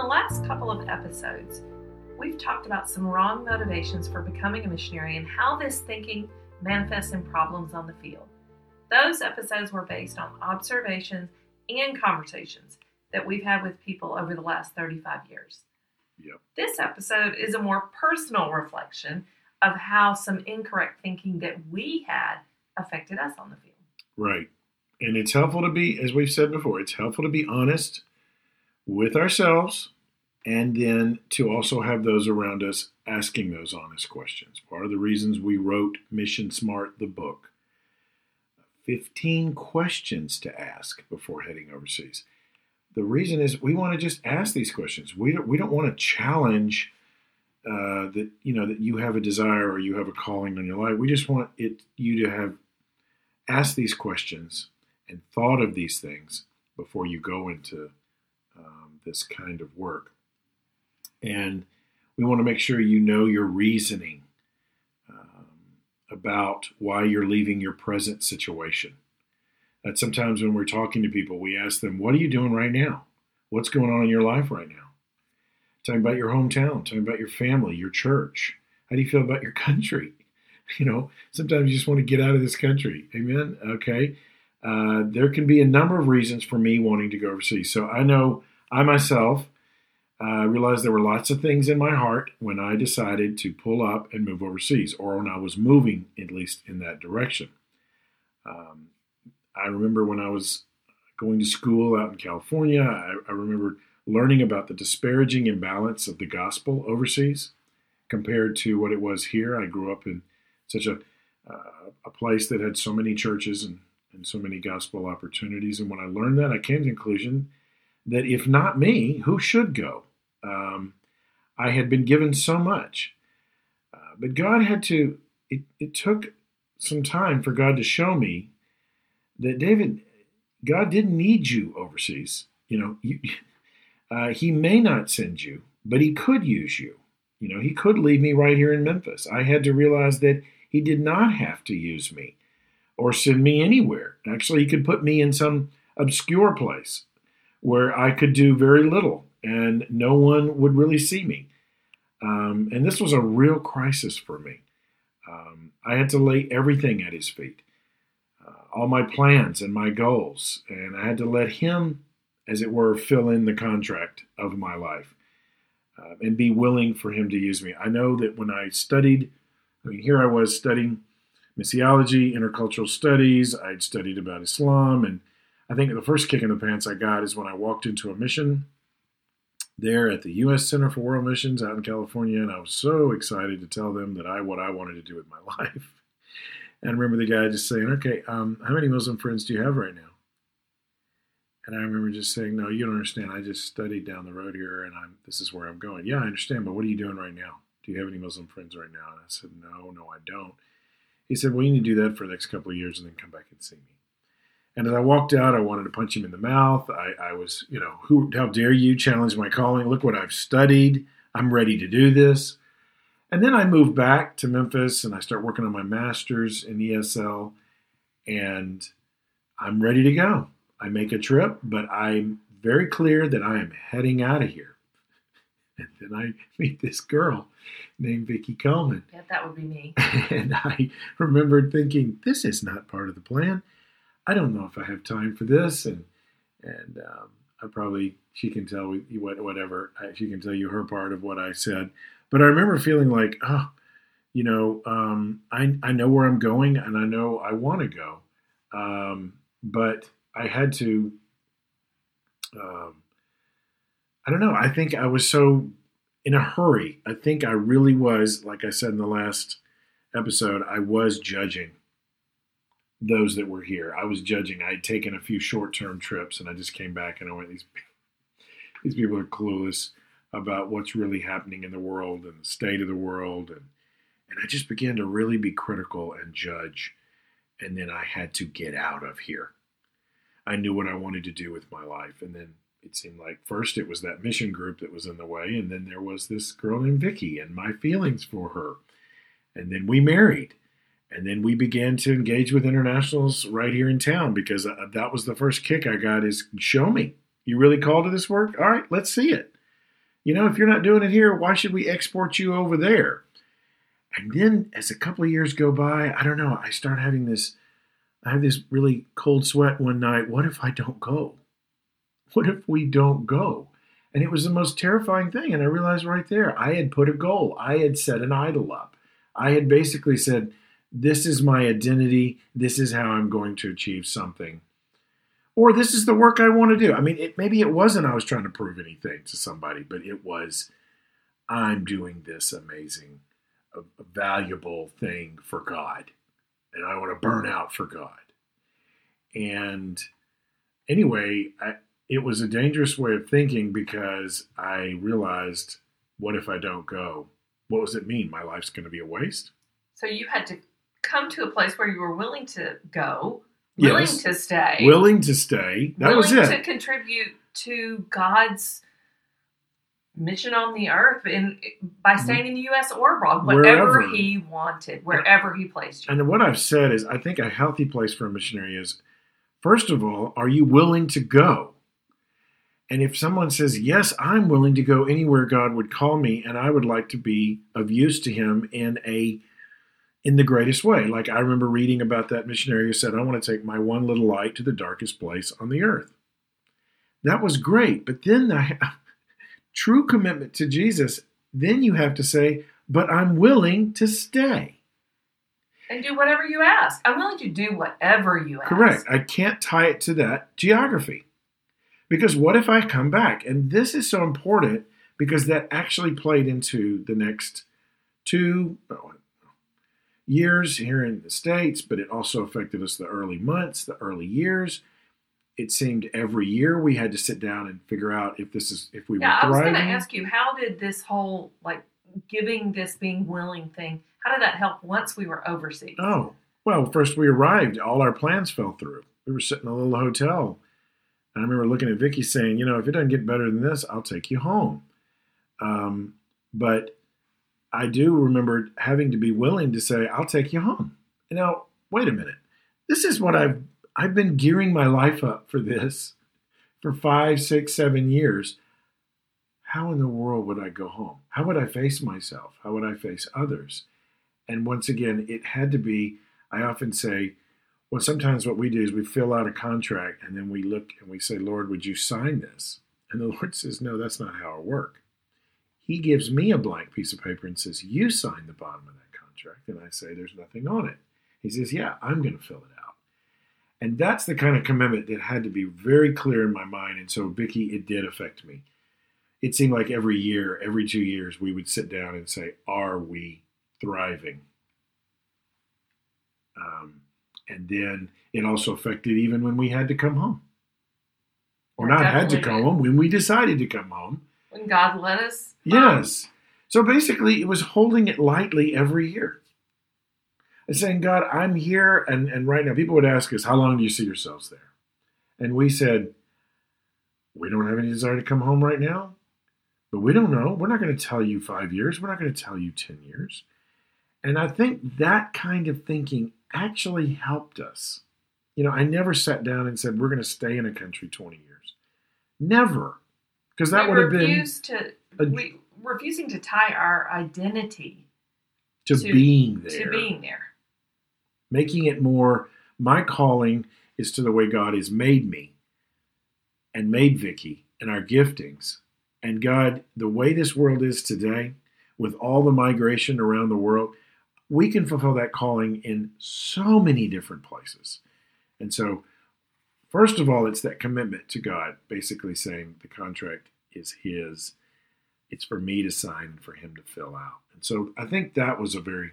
the last couple of episodes, we've talked about some wrong motivations for becoming a missionary and how this thinking manifests in problems on the field. Those episodes were based on observations and conversations that we've had with people over the last 35 years. Yep. This episode is a more personal reflection of how some incorrect thinking that we had affected us on the field. Right. And it's helpful to be, as we've said before, it's helpful to be honest with ourselves and then to also have those around us asking those honest questions. Part of the reasons we wrote Mission Smart, the book 15 questions to ask before heading overseas. The reason is we want to just ask these questions. We don't, we don't want to challenge uh, that you know that you have a desire or you have a calling on your life. We just want it you to have asked these questions and thought of these things before you go into this kind of work. And we want to make sure you know your reasoning um, about why you're leaving your present situation. That sometimes when we're talking to people, we ask them, What are you doing right now? What's going on in your life right now? Talking about your hometown, talking about your family, your church. How do you feel about your country? You know, sometimes you just want to get out of this country. Amen. Okay. Uh, there can be a number of reasons for me wanting to go overseas. So I know I myself uh, realized there were lots of things in my heart when I decided to pull up and move overseas, or when I was moving, at least in that direction. Um, I remember when I was going to school out in California, I, I remember learning about the disparaging imbalance of the gospel overseas compared to what it was here. I grew up in such a uh, a place that had so many churches and, and so many gospel opportunities. And when I learned that, I came to the conclusion that if not me, who should go? Um, I had been given so much, uh, but God had to. It, it took some time for God to show me that David, God didn't need you overseas. You know, you, uh, He may not send you, but He could use you. You know, He could leave me right here in Memphis. I had to realize that He did not have to use me or send me anywhere. Actually, He could put me in some obscure place where I could do very little and no one would really see me. Um, and this was a real crisis for me. Um, I had to lay everything at His feet all my plans and my goals. And I had to let Him, as it were, fill in the contract of my life uh, and be willing for Him to use me. I know that when I studied, I mean, here I was studying missiology, intercultural studies, I'd studied about Islam. And I think the first kick in the pants I got is when I walked into a mission there at the U.S. Center for World Missions out in California, and I was so excited to tell them that I what I wanted to do with my life. And I remember the guy just saying, "Okay, um, how many Muslim friends do you have right now?" And I remember just saying, "No, you don't understand. I just studied down the road here, and I'm this is where I'm going." Yeah, I understand, but what are you doing right now? Do you have any Muslim friends right now? And I said, "No, no, I don't." He said, "Well, you need to do that for the next couple of years, and then come back and see me." And as I walked out, I wanted to punch him in the mouth. I, I was, you know, who? How dare you challenge my calling? Look what I've studied. I'm ready to do this. And then I moved back to Memphis and I start working on my master's in ESL and I'm ready to go. I make a trip, but I'm very clear that I am heading out of here. And then I meet this girl named Vicki Coleman. Yeah, that would be me. and I remembered thinking, this is not part of the plan. I don't know if I have time for this. And and um, I probably she can tell whatever she can tell you her part of what I said. But I remember feeling like, oh, you know, um, I I know where I'm going and I know I want to go, um, but I had to. Um, I don't know. I think I was so in a hurry. I think I really was, like I said in the last episode, I was judging those that were here. I was judging. I had taken a few short term trips and I just came back and I went, these, these people are clueless about what's really happening in the world and the state of the world and and I just began to really be critical and judge and then I had to get out of here. I knew what I wanted to do with my life and then it seemed like first it was that mission group that was in the way and then there was this girl named Vicky and my feelings for her. And then we married. And then we began to engage with internationals right here in town because uh, that was the first kick I got is show me. You really called to this work? All right, let's see it. You know, if you're not doing it here, why should we export you over there? And then as a couple of years go by, I don't know, I start having this I have this really cold sweat one night. What if I don't go? What if we don't go? And it was the most terrifying thing. And I realized right there, I had put a goal, I had set an idol up. I had basically said, This is my identity. This is how I'm going to achieve something. Or this is the work I want to do. I mean, it, maybe it wasn't I was trying to prove anything to somebody, but it was I'm doing this amazing, valuable thing for God. And I want to burn out for God. And anyway, I, it was a dangerous way of thinking because I realized, what if I don't go? What does it mean? My life's going to be a waste? So you had to come to a place where you were willing to go, willing Yes. to stay, Willing to stay. That willing was it. to contribute to God's mission on the earth in by mm-hmm. staying in the U.S. or abroad, whatever Wherever. He wanted, wherever He placed you. And what I've said is, I think a healthy place for a missionary is, first of all, are you willing to go? And if someone says, Yes, I'm willing to go anywhere God would call me, and I would like to be of use to Him in a in the greatest way. Like I remember reading about that missionary who said, I want to take my one little light to the darkest place on the earth. That was great. But then the true commitment to Jesus, then you have to say, But I'm willing to stay. and do whatever you ask. I'm willing to do whatever you ask. Correct. I can't tie it to that geography. Because what if I come back? And this is so important because that actually played into the next two oh, years here in the States, but it also affected us the early months, the early years. It seemed every year we had to sit down and figure out if this is if we Yeah, I was going to ask you, how did this whole like giving this being willing thing? How did that help once we were overseas? Oh, well, first we arrived, all our plans fell through. We were sitting in a little hotel. And I remember looking at Vicky saying, you know, if it doesn't get better than this, I'll take you home. Um, but I do remember having to be willing to say, I'll take you home. Now, wait a minute. This is what I've I've been gearing my life up for this for five, six, seven years. How in the world would I go home? How would I face myself? How would I face others? And once again, it had to be, I often say, well, sometimes what we do is we fill out a contract and then we look and we say, Lord, would you sign this? And the Lord says, No, that's not how it works. He gives me a blank piece of paper and says, You sign the bottom of that contract. And I say, There's nothing on it. He says, Yeah, I'm going to fill it out. And that's the kind of commitment that had to be very clear in my mind. And so, Vicky, it did affect me. It seemed like every year, every two years, we would sit down and say, Are we thriving? Um, and then it also affected even when we had to come home. Or not had to come did. home, when we decided to come home. When God let us. Yes. So basically, it was holding it lightly every year. And saying, God, I'm here. And, and right now, people would ask us, How long do you see yourselves there? And we said, We don't have any desire to come home right now, but we don't know. We're not going to tell you five years. We're not going to tell you 10 years. And I think that kind of thinking actually helped us. You know, I never sat down and said, We're going to stay in a country 20 years. Never. Because that would have been to a- we refusing to tie our identity to, to- being there. to being there. making it more my calling is to the way God has made me and made Vicky and our giftings. And God, the way this world is today, with all the migration around the world, we can fulfill that calling in so many different places. And so, first of all, it's that commitment to God, basically saying the contract is His. It's for me to sign and for Him to fill out. And so, I think that was a very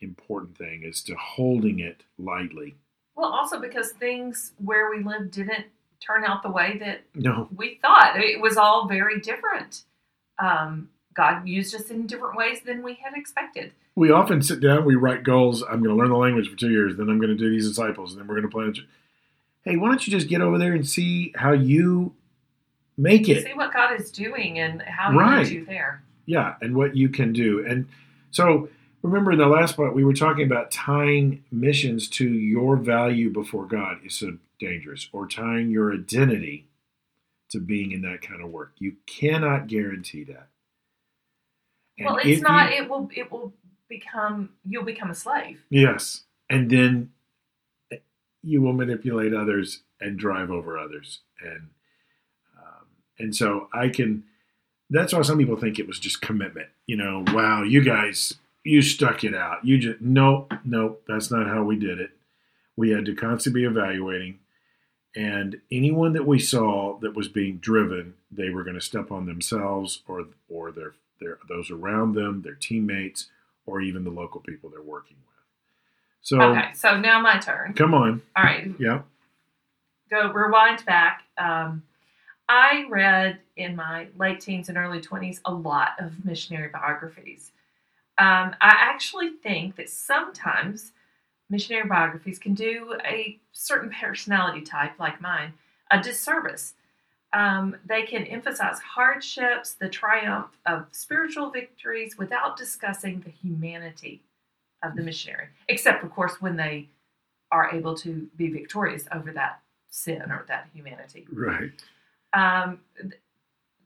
important thing is to holding it lightly. Well, also because things where we live didn't turn out the way that No, we thought. It was all very different. Um, God used us in different ways than we had expected. we often sit down, we write goals. I'm going to learn the language for two years, then I'm going to do these disciples, and then we're going to plan. Hey, why don't you just get over there and see how you make it? See what God is doing and how He Right. you there. Yeah, and what you can do. And so remember in the last part, we were talking about tying missions to your value before God is so dangerous, or tying your identity to being in that kind of work. You cannot guarantee that. And well, it's not. you- it will. It will become. You'll become a slave. yes, and then you will manipulate others and drive over others, and um, and so I can. That's why some people think it was just commitment. You know, wow, you guys, you stuck it out. You just no, no, that's not how we did it. We had to constantly be evaluating, and anyone that we saw that was being driven, they were going to step on themselves or or their their those around them, their teammates, or even the local people they're working with. So Okay. So now my turn. come on, All right. yeah, go rewind back. Um, I read in my late teens and early 20s a lot of missionary biographies. Um, I actually think that sometimes missionary biographies can do a certain personality type, like mine, a disservice. Um, they can emphasize hardships, the triumph of spiritual victories, without discussing the humanity of the missionary, except, of course, when they are able to be victorious over that sin or that humanity. right, Um,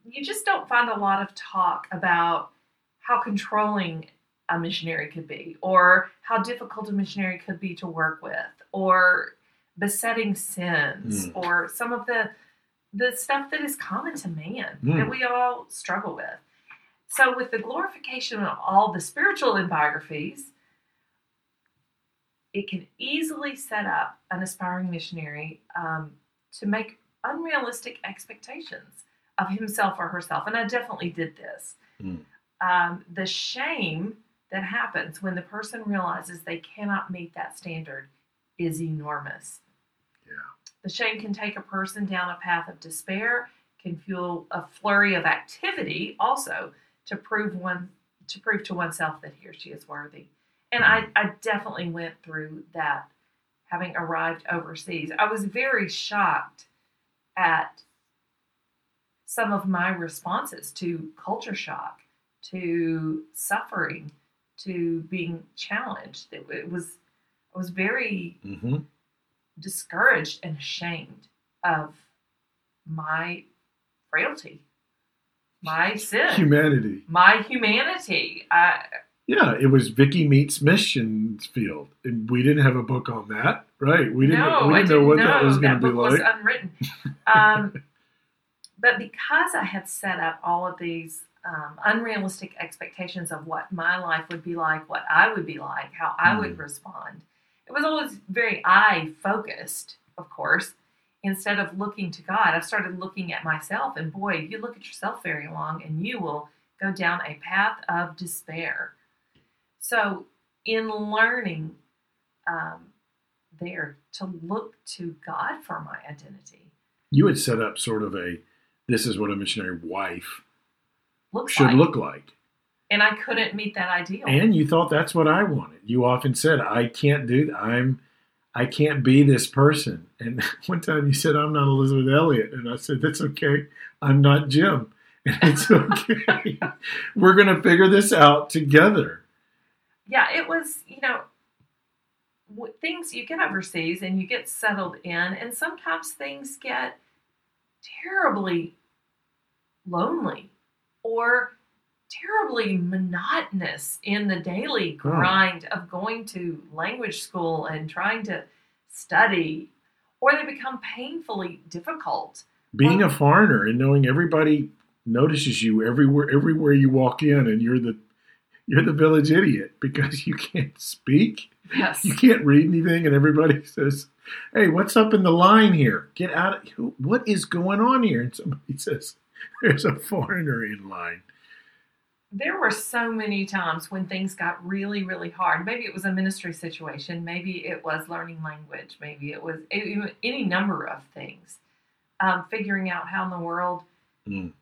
you just don't find a lot of talk about how controlling a missionary could be, or how difficult a missionary could be to work with, or besetting sins, Mm. or some of the the stuff that is common to man Mm. that we all struggle with. So, with the glorification of all the spiritual in biographies, it can easily set up an aspiring missionary um, to make unrealistic expectations of himself or herself. And I definitely did this. Mm. Um, the shame that happens when the person realizes they cannot meet that standard is enormous. Yeah. The shame can take a person down a path of despair, can fuel a flurry of activity also to prove one to prove to oneself that he or she is worthy. And I, I definitely went through that having arrived overseas. I was very shocked at some of my responses to culture shock, to suffering, to being challenged. It, it was I was very hmm discouraged and ashamed of my frailty, my sin, humanity. my humanity. I, Yeah, it was Vicky meets Missions Field, and we didn't have a book on that, right? We didn't. no, we didn't didn't know what that was going to be book like. was unwritten. Um, but because I had set up all of these um, unrealistic expectations of what my life would be like, what I would be like, how I would Mm. respond, it was always very I focused, of course. Instead of looking to God, I started looking at myself, and boy, you look at yourself very long, and you will go down a path of despair. So, in learning um, there to look to God for my identity, you had set up sort of a this is what a missionary wife looks should like. look like. and I couldn't meet that ideal. And you thought that's what I wanted. You often said, I can't do that. I'm I can't be this person. And one time you said, I'm not Elisabeth Elliot. And I said, That's okay. I'm not Jim. And it's okay. We're gonna figure this out together. Yeah, it was, you know, w- things you get overseas and you get settled in, and sometimes things get terribly lonely or terribly monotonous in the daily Hmm. grind of going to language school and trying to study, or they become painfully difficult. Being a foreigner and knowing everybody notices you everywhere everywhere you walk in and you're the you're the village idiot because you can't speak. Yes. You can't read anything, and everybody says, "Hey, what's up in the line here? Get out! Of, who- what is going on here?" And somebody says, "There's a foreigner in line." there were so many times when things got really really hard maybe it was a ministry situation maybe it was learning language maybe it was any number of things um, figuring out how in the world Mm.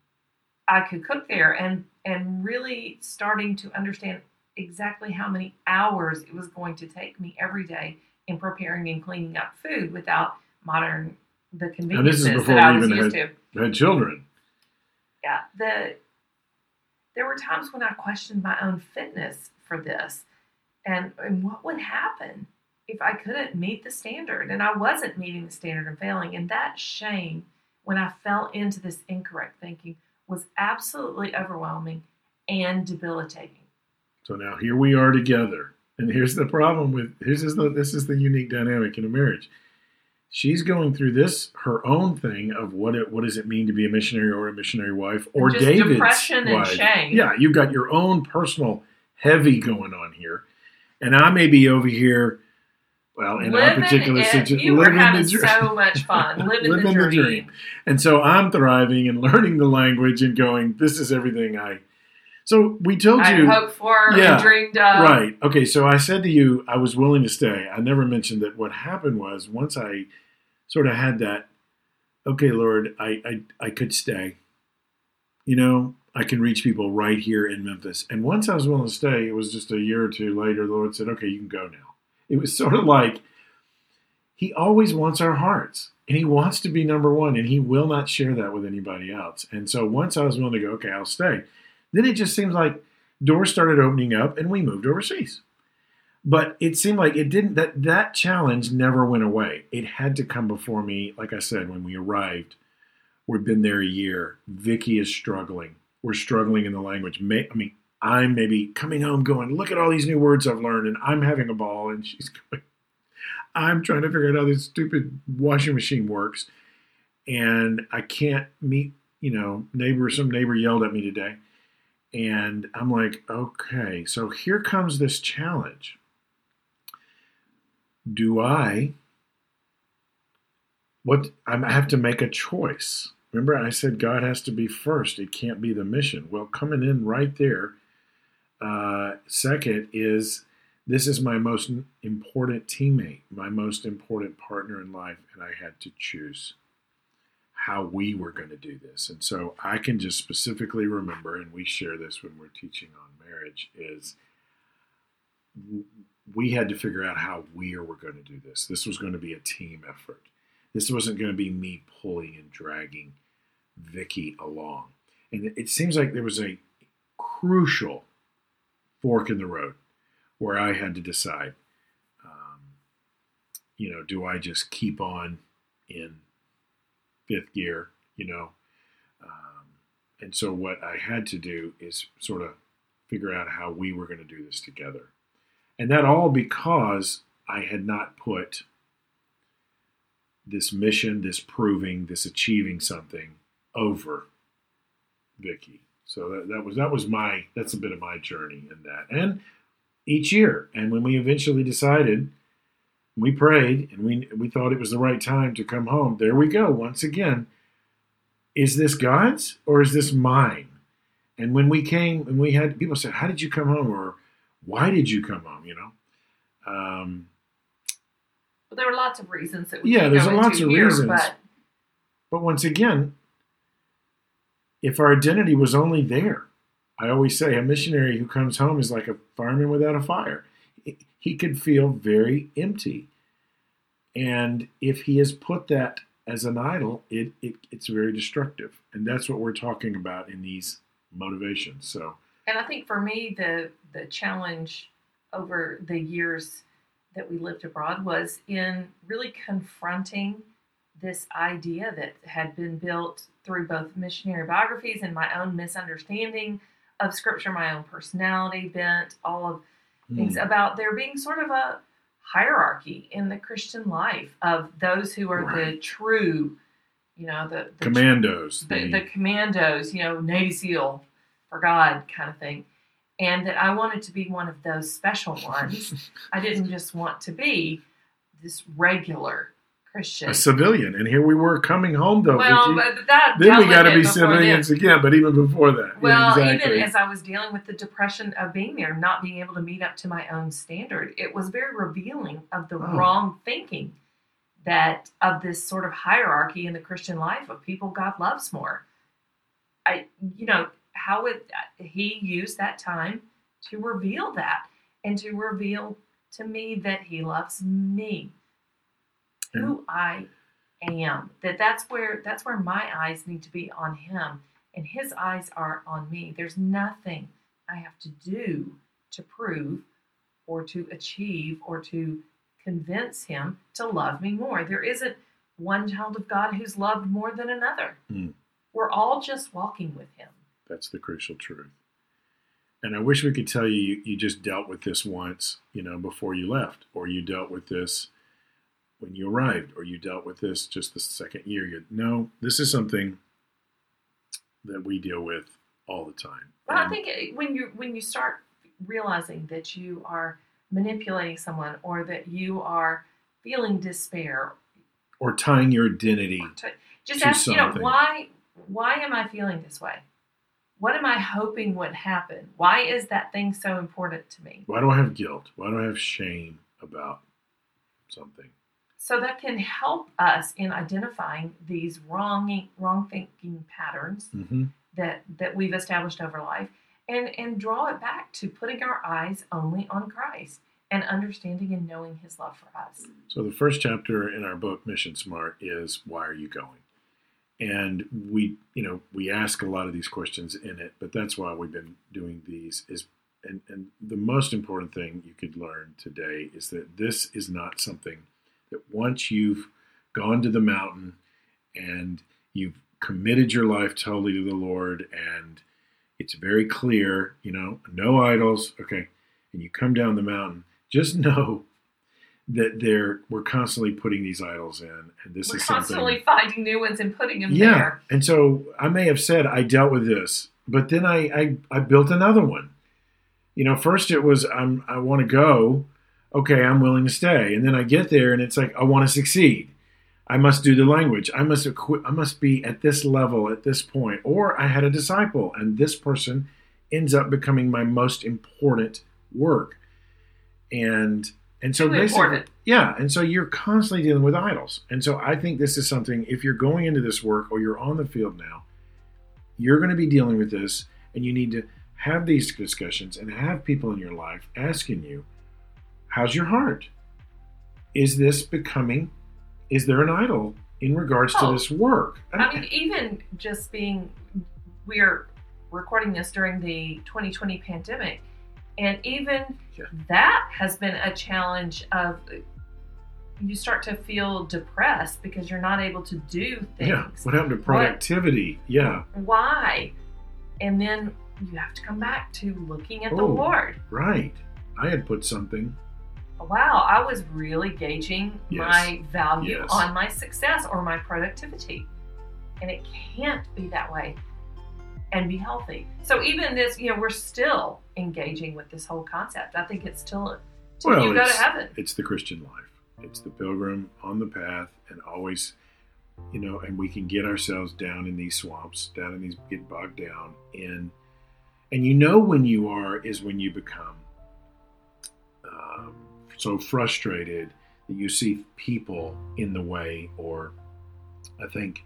i could cook there and and really starting to understand exactly how many hours it was going to take me every day in preparing and cleaning up food without modern the conveniences and this is before that i we was even used to had children. yeah the there were times when i questioned my own fitness for this and, and what would happen if i couldn't meet the standard and i wasn't meeting the standard and failing and that shame when I fell into this incorrect thinking was absolutely overwhelming and debilitating. So now here we are together. And here's the problem with here's the this is the unique dynamic in a marriage. She's going through this her own thing of what it what does it mean to be a missionary or a missionary wife or Just David's depression and wife. shame. Yeah, you've got your own personal heavy going on here, and I may be over here. Well, in our Living particular it- situation, you were living having the dream. so much fun, living, Living the, the dream. dream. And so I'm thriving and learning the language and going, this is everything I. So we told I you. I hoped for Yeah, and dreamed of. Right. Okay. So I said to you, I was willing to stay. I never mentioned that what happened was once I sort of had that, okay, Lord, I, I, I could stay. You know, I can reach people right here in Memphis. And once I was willing to stay, it was just a year or two later, the Lord said, okay, you can go now. It was sort of like He always wants our hearts. And he wants to be number one, and he will not share that with anybody else. And so once I was willing to go, okay, I'll stay. Then it just seems like doors started opening up and we moved overseas. But it seemed like it didn't that that challenge never went away. It had to come before me, like I said, when we arrived. We've been there a year. Vicky is struggling. We're struggling in the language. I mean, I'm maybe coming home going, look at all these new words I've learned, and I'm having a ball, and she's going, I'm trying to figure out how this stupid washing machine works. And I can't meet, you know, neighbor, some neighbor yelled at me today. And I'm like, okay, so here comes this challenge. Do I, what, I have to make a choice. Remember, I said God has to be first, it can't be the mission. Well, coming in right there, uh, second is this is my most important teammate, my most important partner in life, and I had to choose how we were going to do this. And so I can just specifically remember, and we share this when we're teaching on marriage, is we had to figure out how we were going to do this. This was going to be a team effort. This wasn't going to be me pulling and dragging Vicky along. And it seems like there was a crucial fork in the road where I had to decide, um, you know, do I just keep on in fifth gear, you know? Um, and so what I had to do is sort of figure out how we were going to do this together. And that all because I had not put this mission, this proving, this achieving something over Vicky. So that, that was that was my that's a bit of my journey in that. And each year. And when we eventually decided, we prayed and we we thought it was the right time to come home. There we go once again. Is this God's or is this mine? And when we came and we had people said, "How did you come home?" or "Why did you come home?" You know. Um, But there were lots of reasons that we Yeah, there's lots of here, reasons. But But once again, if our identity was only there, I always say a missionary who comes home is like a fireman without a fire. He could feel very empty. And if he has put that as an idol, it, it it's very destructive. And that's what we're talking about in these motivations. So And I think for me, the the challenge over the years that we lived abroad was in really confronting this idea that had been built through both missionary biographies and my own misunderstanding of scripture, my own personality bent, all of things hmm, about there being sort of a hierarchy in the Christian life of those who are the true, you know, the, the commandos, the, the commandos, you know, Navy SEAL for God kind of thing. And that I wanted to be one of those special ones. I didn't just want to be this regular Christian. a civilian. And here we were coming home though. well, but that then we got to be before then. civilians again, but even before that. Yeah, Well, exactly. even as I was dealing with the depression of being there, not being able to meet up to my own standard, it was very revealing of the Oh. wrong thinking that of this sort of hierarchy in the Christian life of people God loves more. I, you know, how would he used that time to reveal that and to reveal to me that he loves me, who I am. That that's where that's where my eyes need to be on him and his eyes are on me. There's nothing I have to do to prove or to achieve or to convince him to love me more. There isn't one child of God who's loved more than another. Mm. We're all just walking with Him. That's the crucial truth. And I wish we could tell you, you you just dealt with this once, you know, before you left, or you dealt with this when you arrived, or you dealt with this just the second year. You, no, this is something that we deal with all the time. Well, I think eh, when you when you start realizing that you are manipulating someone or that you are feeling despair, or tying your identity. to, just To ask you know why why am I feeling this way? What am I hoping would happen? Why is that thing so important to me? Why do I have guilt? Why do I have shame about something? So that can help us in identifying these wrong wrong thinking patterns hmm that that we've established over life and and draw it back to putting our eyes only on Christ and understanding and knowing his love for us. So the first chapter in our book, Mission Smart, is why are you going? And we, you know, we ask a lot of these questions in it, but that's why we've been doing these. Is and and the most important thing you could learn today is that this is not something once you've gone to the mountain and you've committed your life totally to the Lord and it's very clear, you know, no idols, okay, and you come down the mountain, just know that they're we're constantly putting these idols in, and this We're is constantly something. finding new ones and putting them Yeah, there. and so I may have said I dealt with this, but then I I, I built another one. You know, first it was I'm I want to go, okay, I'm willing to stay, and then I get there and it's like I want to succeed. I must do the language. I must I must be at this level at this point. Or I had a disciple, and this person ends up becoming my most important work. And and so Too basically, important. yeah. And so you're constantly dealing with idols. And so I think this is something. If you're going into this work or you're on the field now, you're going to be dealing with this, and you need to have these discussions and have people in your life asking you, "How's your heart? Is this becoming? Is there an idol in regards to Oh. this work?" I mean, even just being, we're recording this during the 2020 pandemic, and even Yeah. that has been a challenge of you start to feel depressed because you're not able to do things. yeah. What happened to productivity? Yeah. Why? And then you have to come back to looking at the Oh. Lord. Right. I had put something. Wow, I was really gauging Yes. my value Yes. on my success or my productivity. And it can't be that way and be healthy. So even this, you know, we're still engaging with this whole concept. I think it's still till Well, you go to heaven. It's the Christian life. It's the pilgrim on the path, and always, you know, and we can get ourselves down in these swamps, down in these, get bogged down in, and you know when you are is when you become um, so frustrated that you see people in the way, or I think,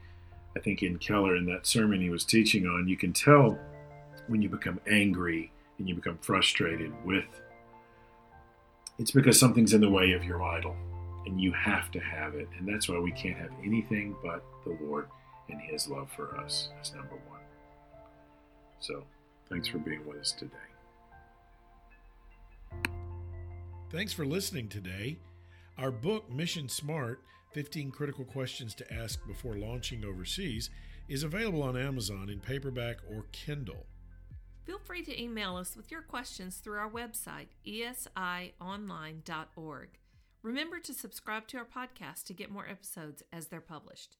I think in Keller in that sermon he was teaching on, you can tell when you become angry and you become frustrated with it's because something's in the way of your idol and you have to have it. And that's why we can't have anything but the lord and his love for us as number one. So thanks for being with us today thanks for listening today our book mission smart 15 critical questions to ask before launching overseas is available on amazon in paperback or kindle Feel free to email us with your questions through our website, esionline.org. Remember to subscribe to our podcast to get more episodes as they're published.